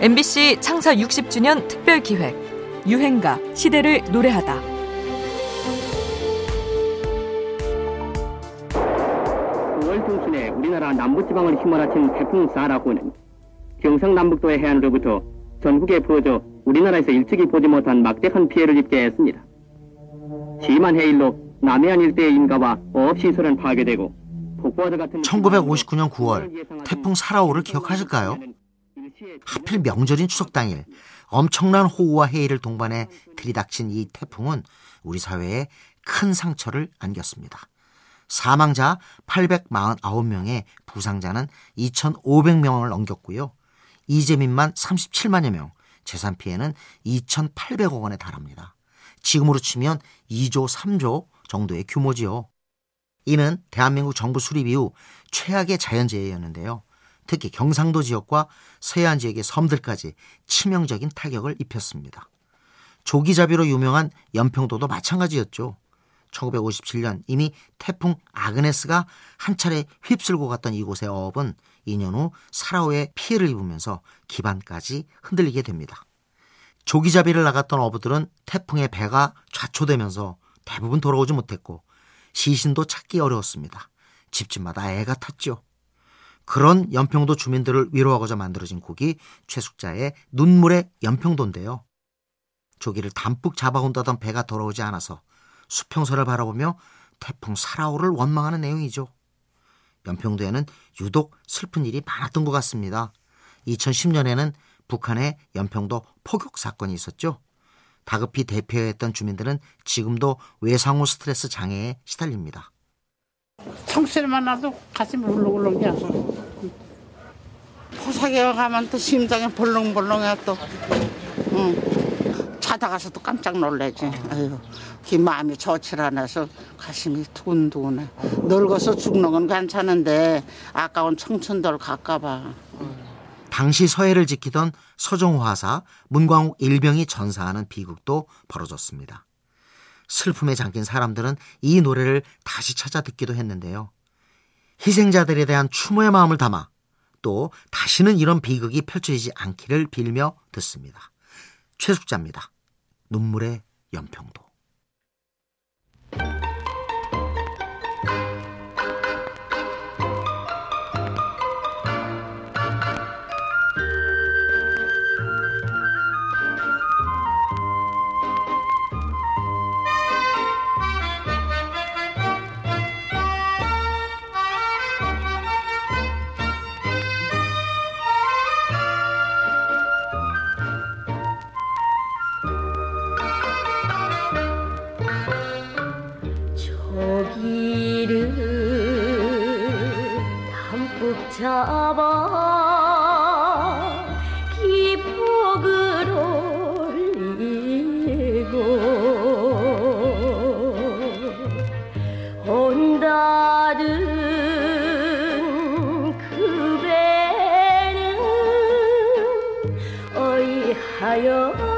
MBC 창사 60주년 특별 기획 유행가 시대를 노래하다. 9월 중순에 우리나라 남부지방을 휘몰아친 태풍 사라호는 경상남북도의 해안으로부터 전국에 퍼져 우리나라에서 일찍이 보지 못한 막대한 피해를 입게 했습니다. 심한 해일로 남해안 일대의 인가와 어업시설은 파괴되고 폭포와도 같은 1959년 9월 태풍 사라오를 기억하실까요? 하필 명절인 추석 당일 엄청난 호우와 해일을 동반해 들이닥친 이 태풍은 우리 사회에 큰 상처를 안겼습니다. 사망자 849명에 부상자는 2,500명을 넘겼고요. 이재민만 37만여 명, 재산 피해는 2,800억 원에 달합니다. 지금으로 치면 2조, 3조 정도의 규모지요. 이는 대한민국 정부 수립 이후 최악의 자연재해였는데요. 특히 경상도 지역과 서해안 지역의 섬들까지 치명적인 타격을 입혔습니다. 조기자비로 유명한 연평도도 마찬가지였죠. 1957년 이미 태풍 아그네스가 한 차례 휩쓸고 갔던 이곳의 어업은 2년 후 사라오에 피해를 입으면서 기반까지 흔들리게 됩니다. 조기자비를 나갔던 어부들은 태풍에 배가 좌초되면서 대부분 돌아오지 못했고 시신도 찾기 어려웠습니다. 집집마다 애가 탔죠. 그런 연평도 주민들을 위로하고자 만들어진 곡이 최숙자의 눈물의 연평도인데요. 조기를 담뿍 잡아온다던 배가 돌아오지 않아서 수평선을 바라보며 태풍 사라오를 원망하는 내용이죠. 연평도에는 유독 슬픈 일이 많았던 것 같습니다. 2010년에는 북한의 연평도 포격 사건이 있었죠. 다급히 대피했던 주민들은 지금도 외상후 스트레스 장애에 시달립니다. 청소리만 나도 가슴이 울렁울렁 해서 포사기에 가면 또 심장이 벌렁벌렁해 또. 응. 자다가서도 깜짝 놀래지. 아유 그 마음이 좋질 않아서 가슴이 두근두근해. 늙어서 죽는 건 괜찮은데 아까운 청춘들 갈까봐. 당시 서해를 지키던 서정호 화사, 문광욱 일병이 전사하는 비극도 벌어졌습니다. 슬픔에 잠긴 사람들은 이 노래를 다시 찾아 듣기도 했는데요. 희생자들에 대한 추모의 마음을 담아 또 다시는 이런 비극이 펼쳐지지 않기를 빌며 듣습니다. 최숙자입니다. 눈물의 연평도. 잡아 기폭을 올리고 온다는 그 배는 어이하여